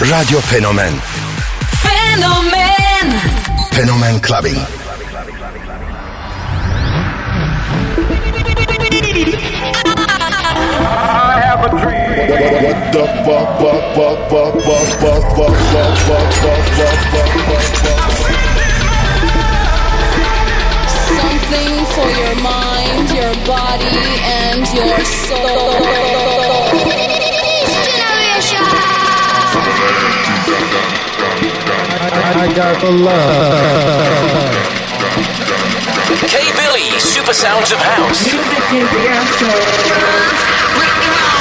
Radio Fenomen Fenomen Fenomen Clubbing. I have a dream. What the fuck, fuck, fuck, fuck, fuck, fuck, fuck, fuck, fuck, fuck, fuck, fuck, fuck, fuck. Something for your mind, your body, and your soul. I got the love. K Billy, Super Sounds of House. DJ Cable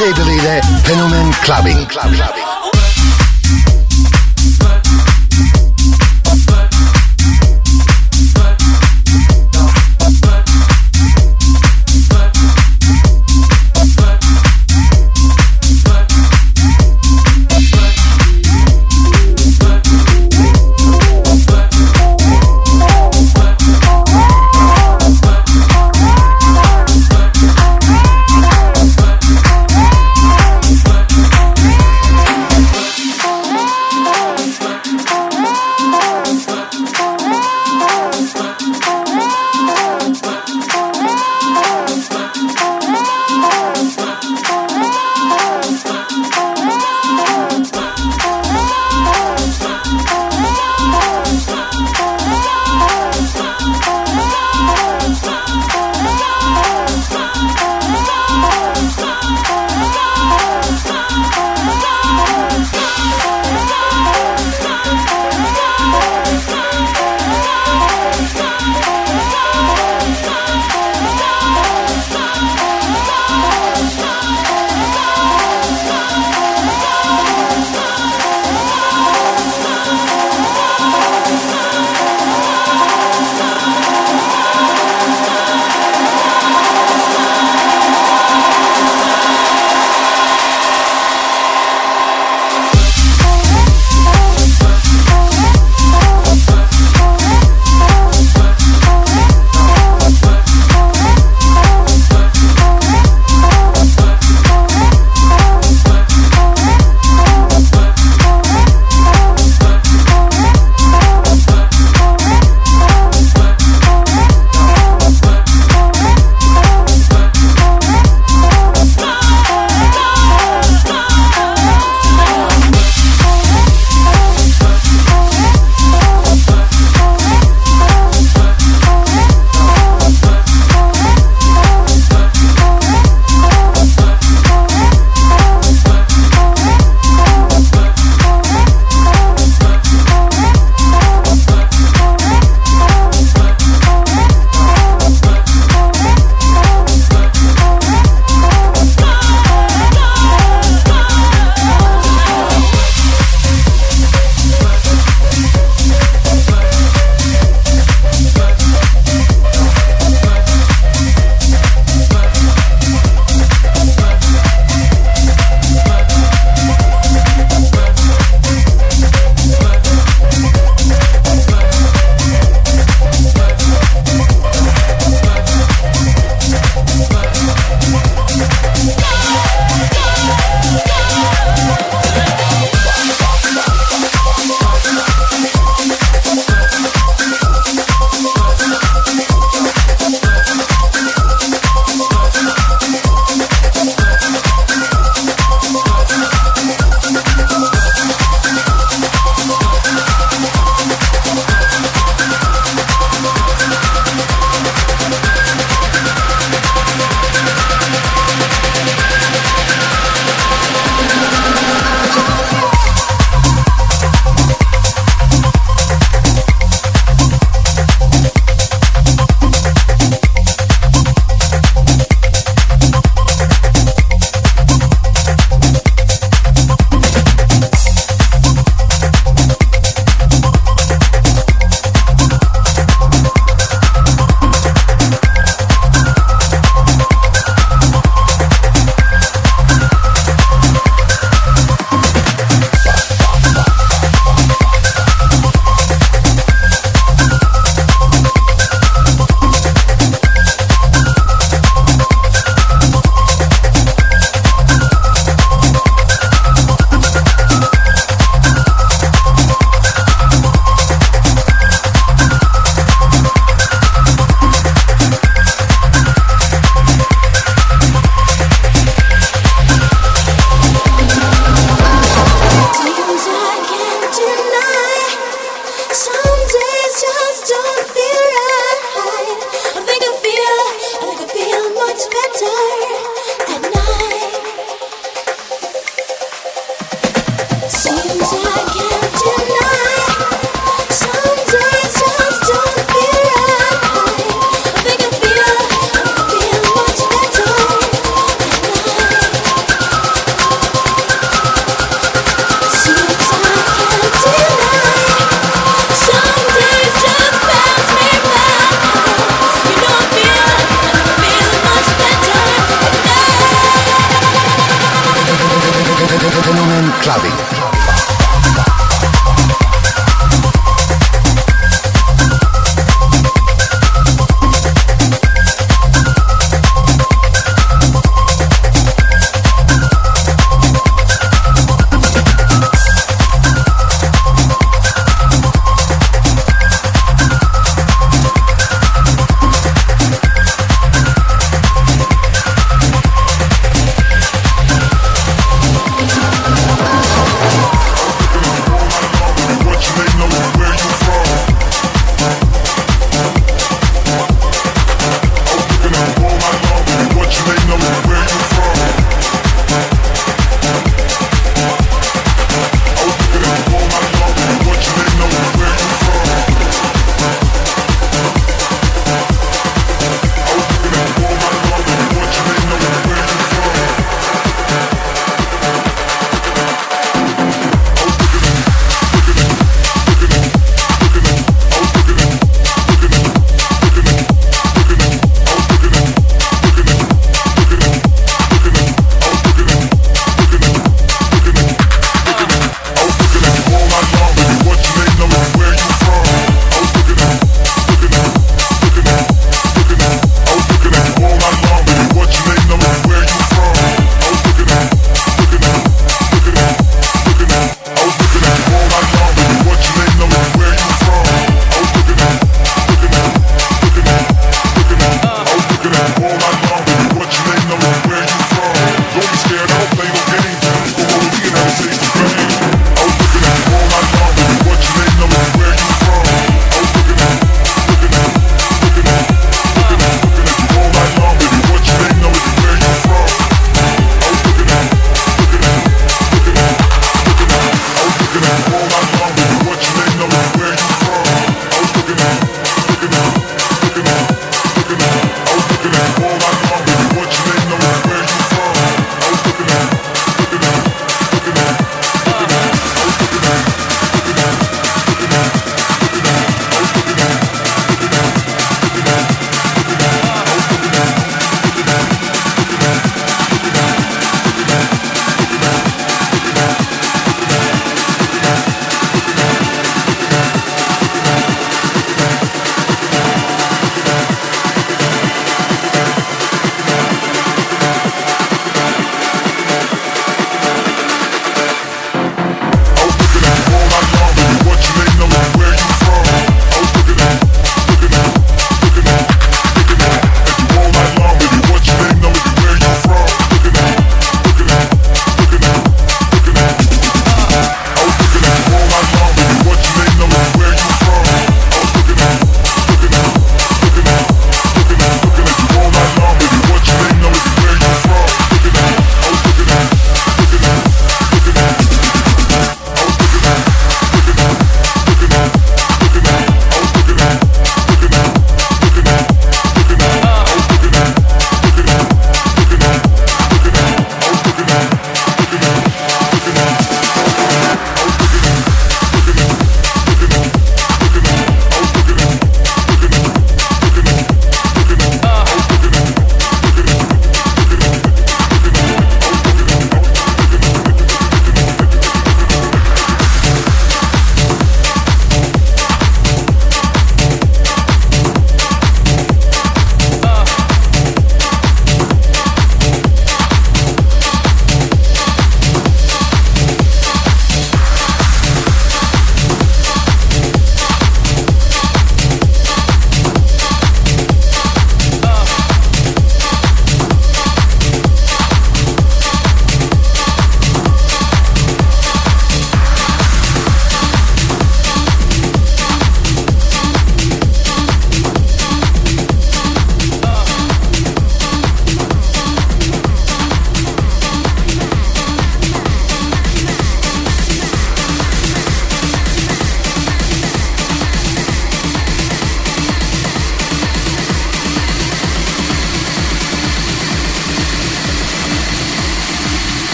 ile Fenomen Clubbing. Club, clubbing.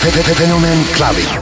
Fenomen Clubbing.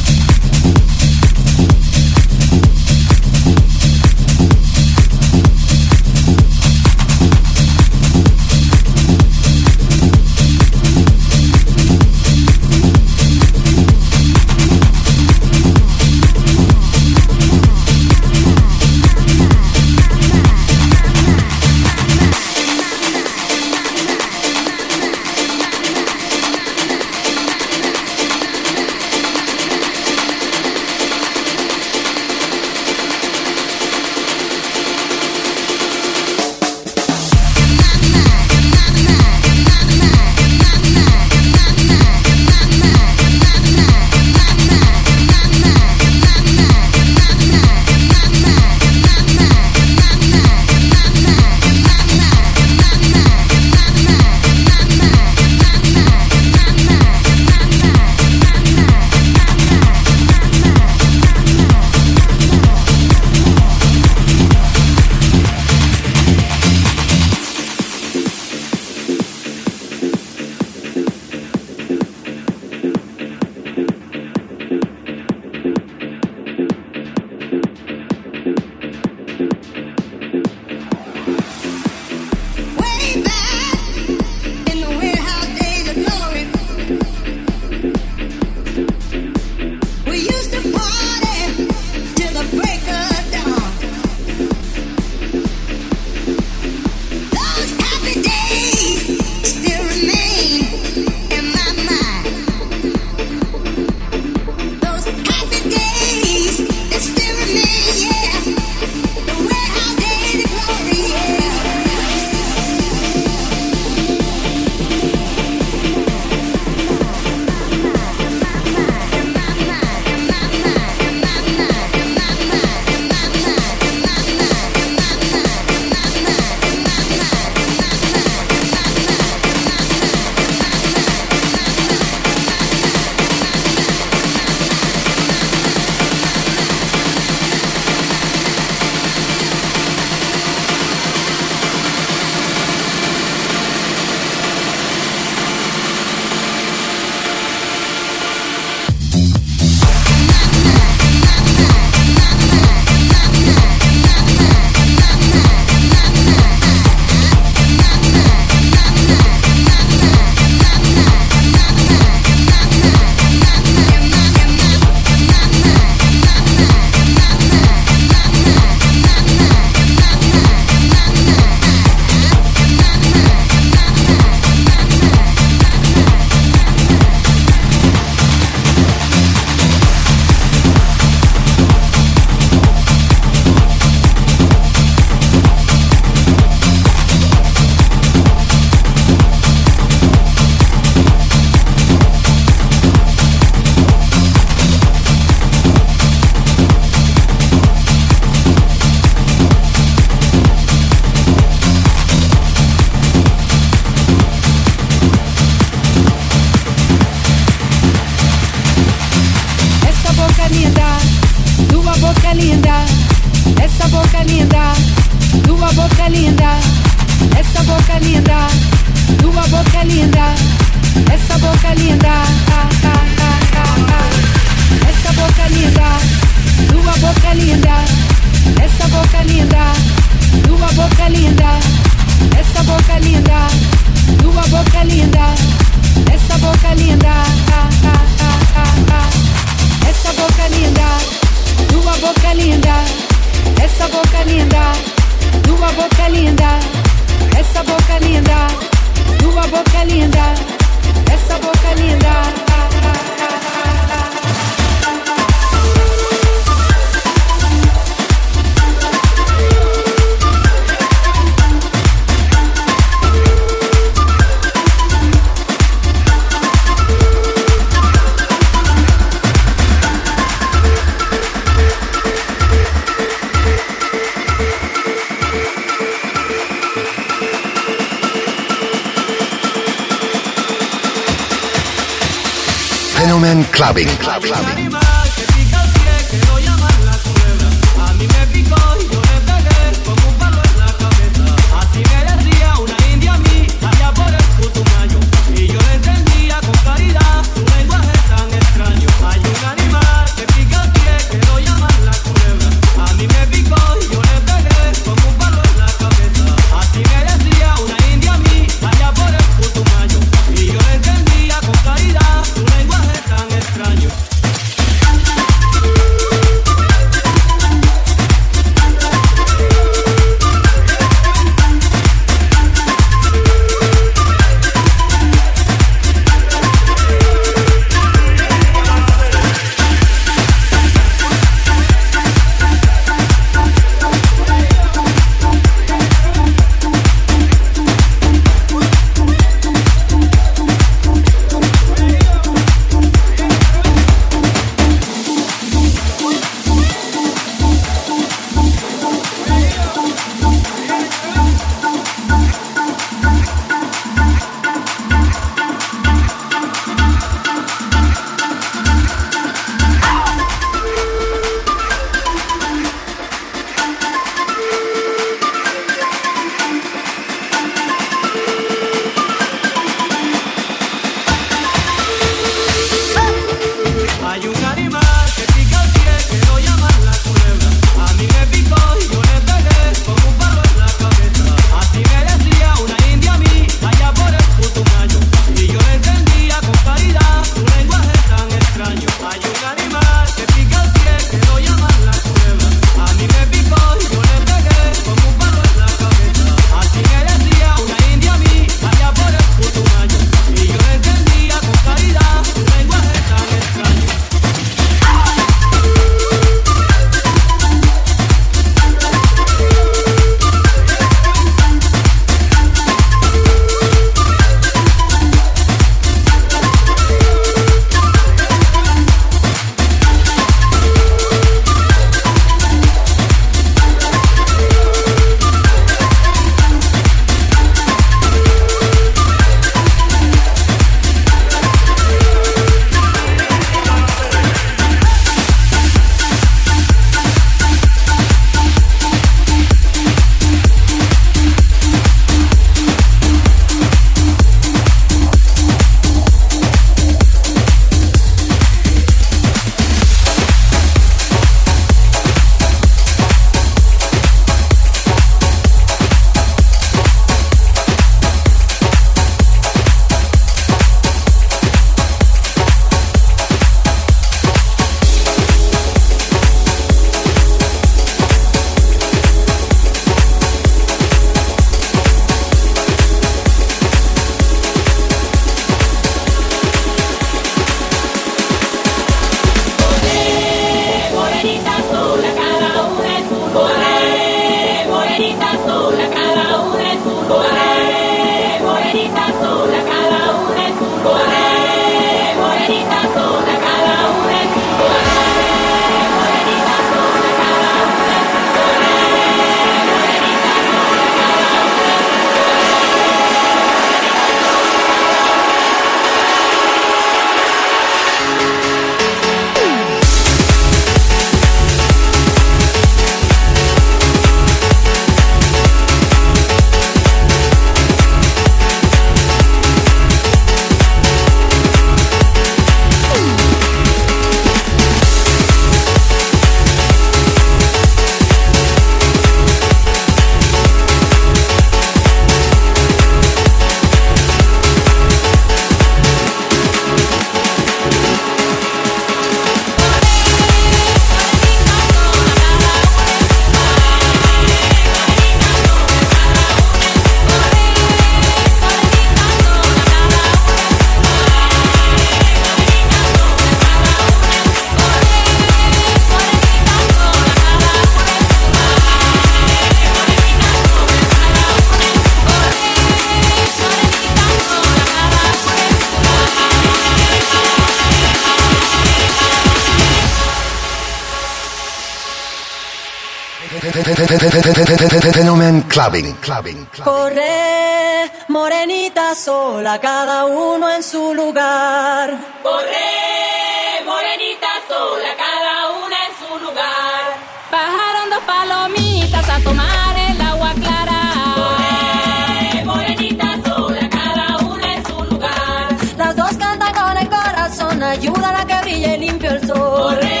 Corre, morenita sola, cada uno en su lugar. Corre, morenita sola, cada una en su lugar. Bajaron dos palomitas a tomar el agua clara. Corre, morenita sola, cada una en su lugar. Las dos cantan con el corazón, ayudan a que brille limpio el sol. Corre,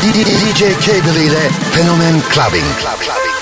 DJ Cable ile Fenomen Clubbing. Clubbing.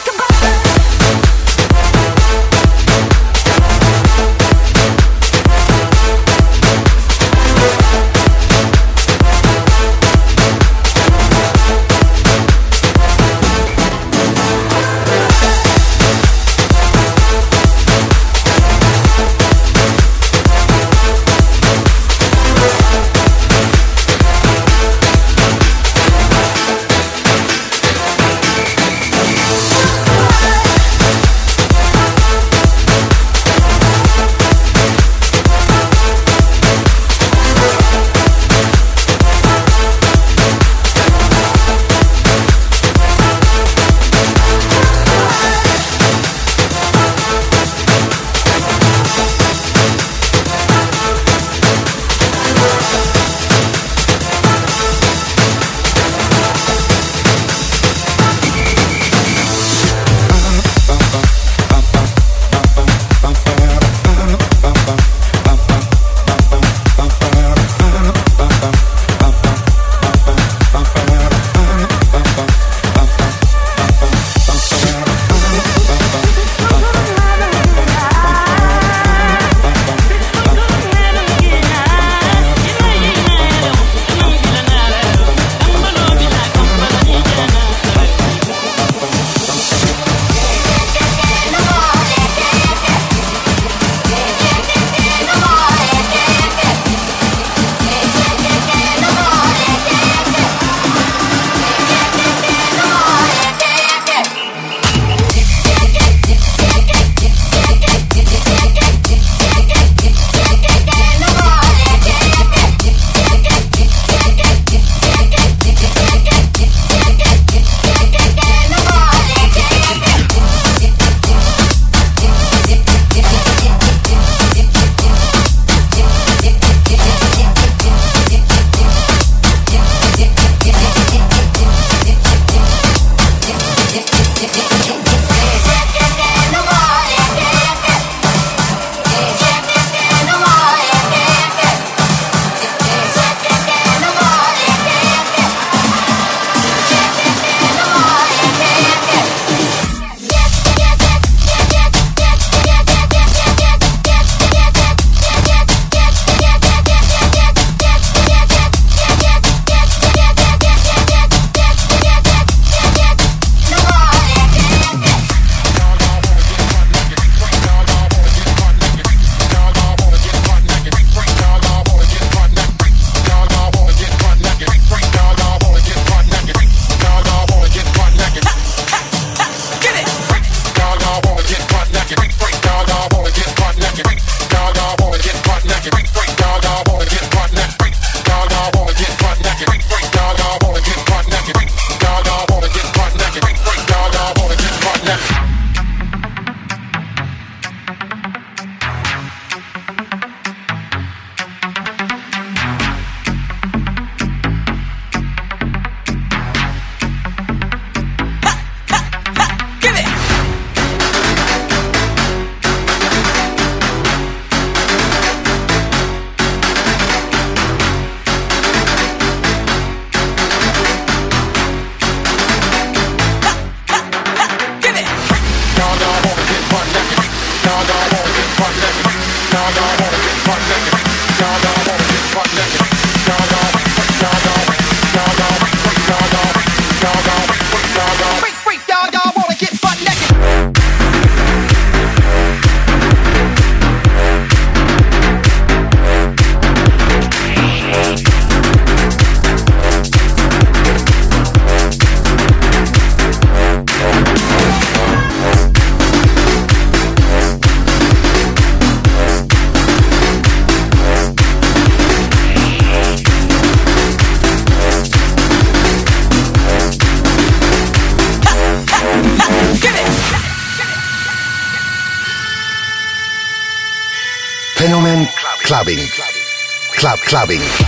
Club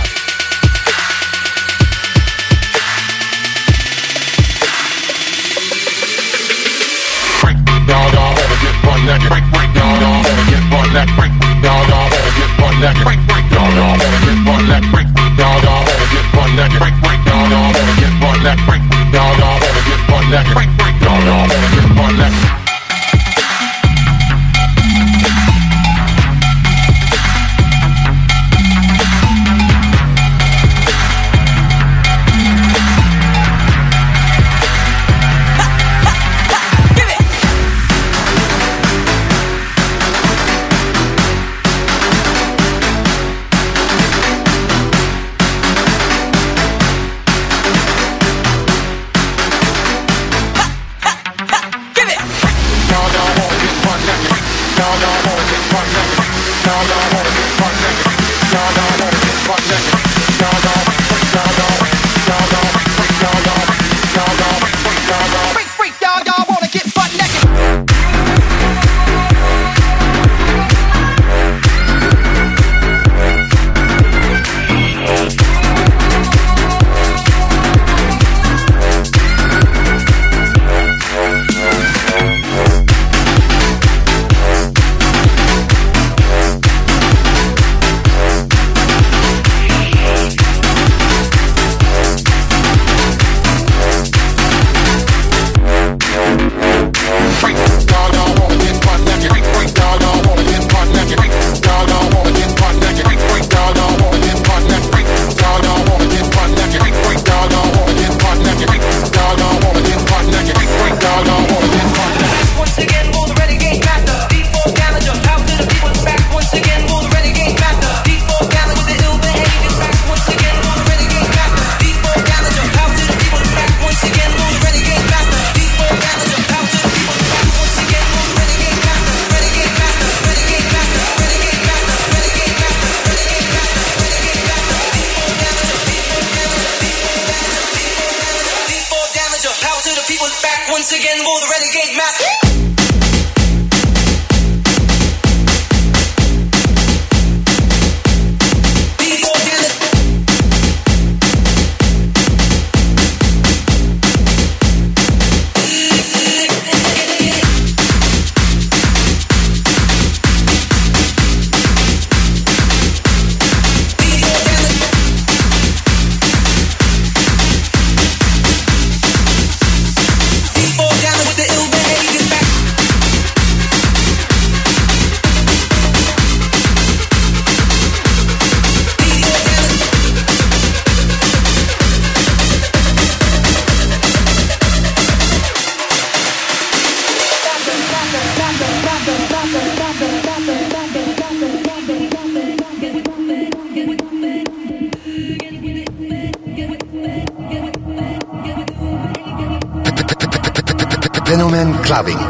Get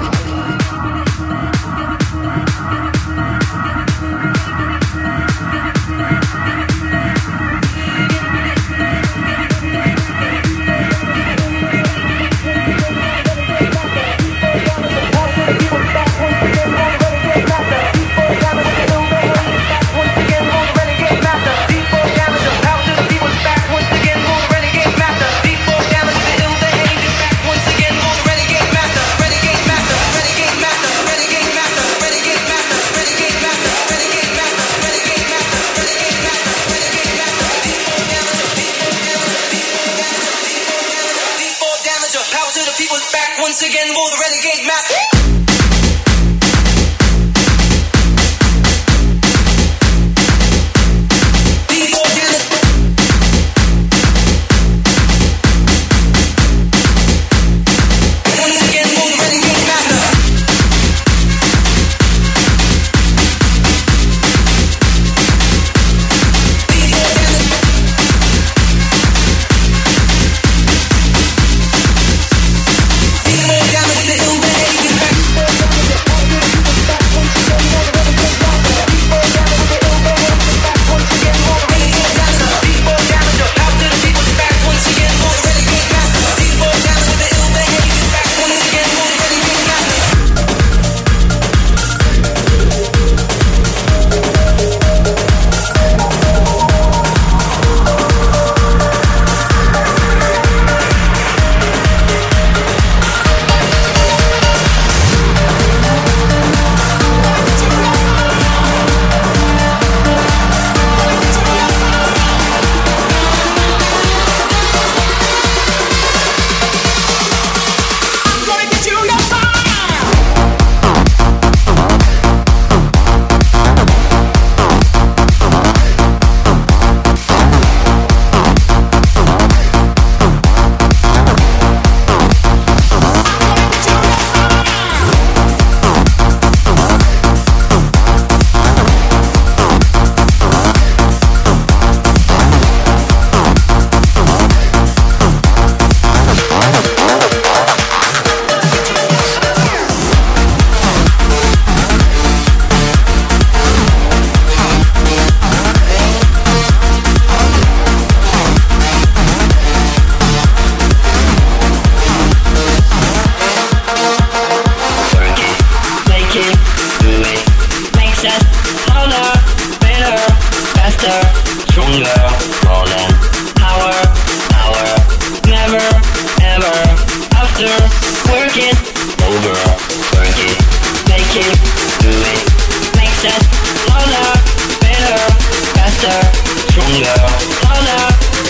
faster, stronger, taller,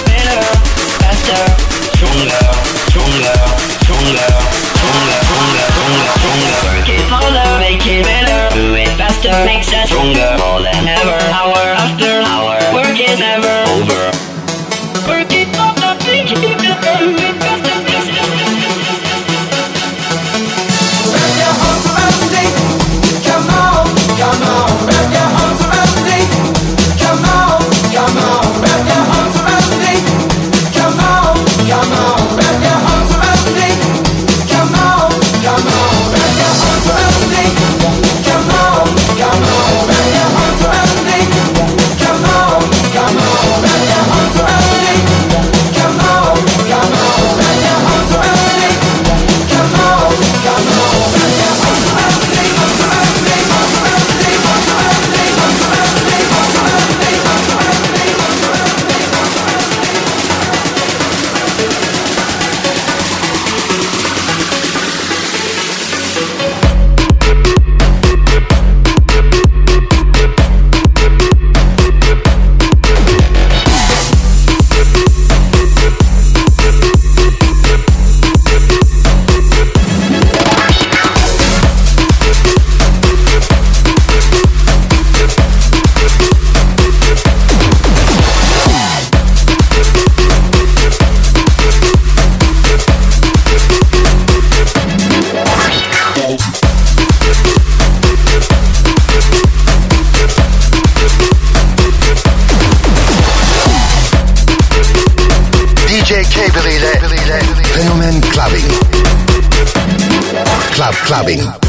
better, faster, stronger, stronger, stronger, stronger, stronger, stronger, stronger. Work it harder, make it better, do it faster, makes us stronger more than ever, hour after hour. Work is never over. clubbing.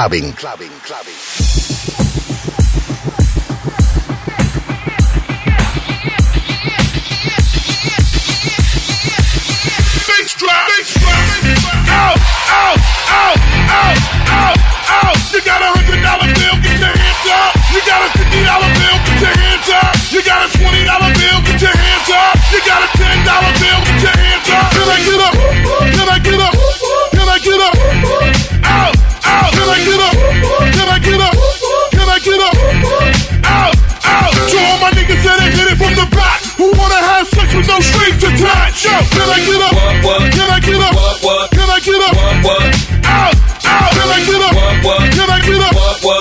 clubbing. clubbing, clubbing. You got a $10 bill, get your hands up. Feel like get up. Can I get up? Can I get up? Can I get up? Can I get up? Can I get up?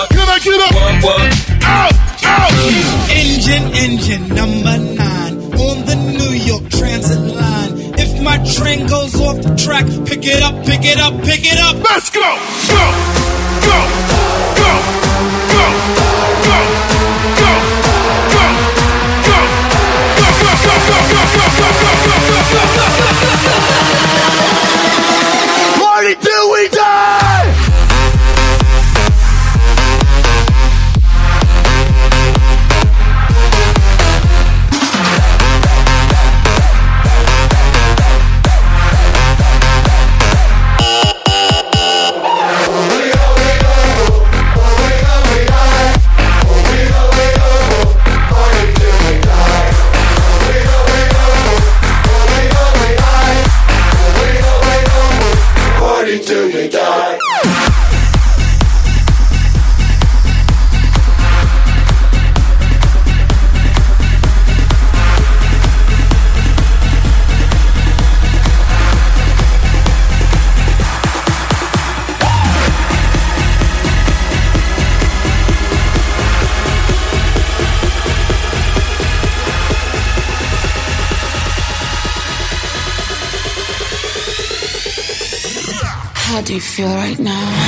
Can I get up? Out, out. Engine, engine number nine on the New York Transit line. If my train goes off the track, pick it up, pick it up, pick it up. Let's go, go, go, go. Party till we die! feel right now.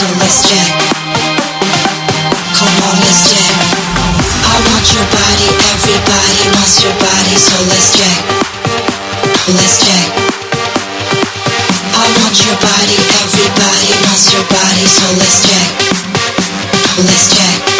So let's jam. Come on, let's jam. I want your body, everybody wants your body. So let's jam. Let's jam. I want your body, everybody wants your body. So let's jam. Let's jam.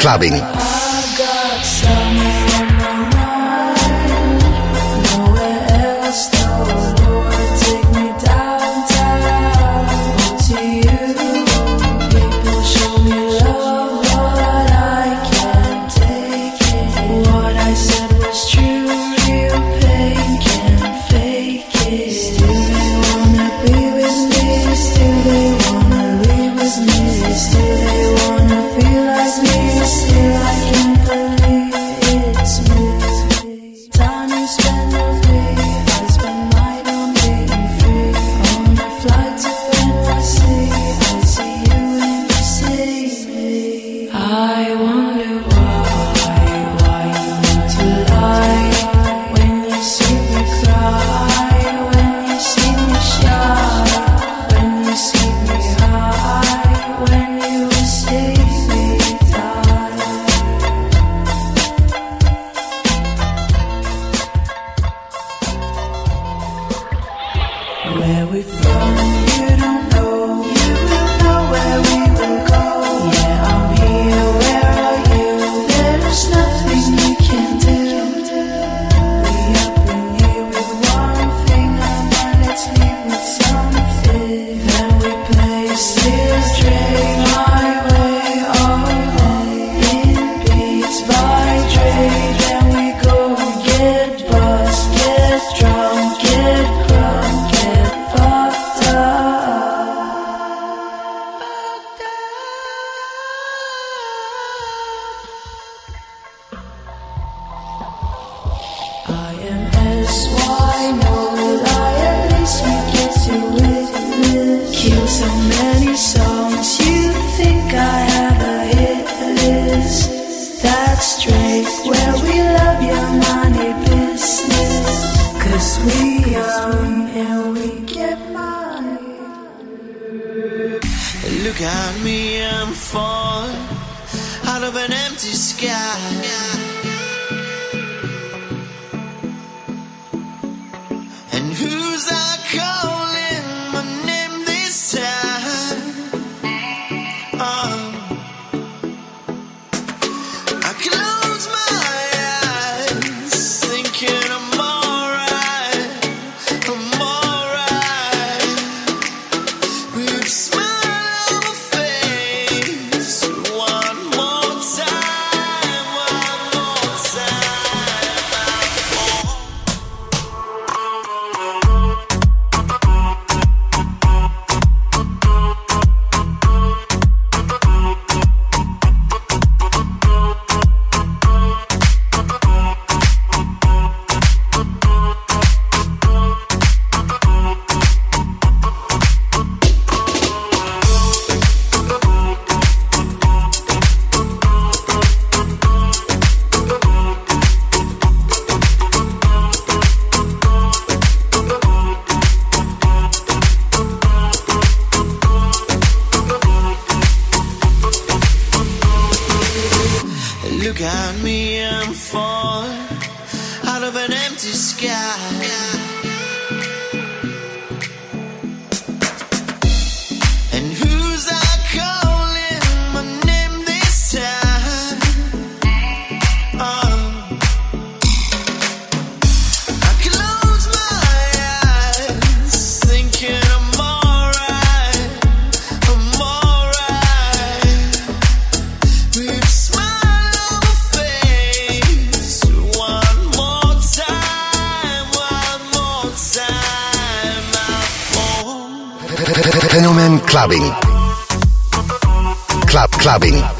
clubbing. Club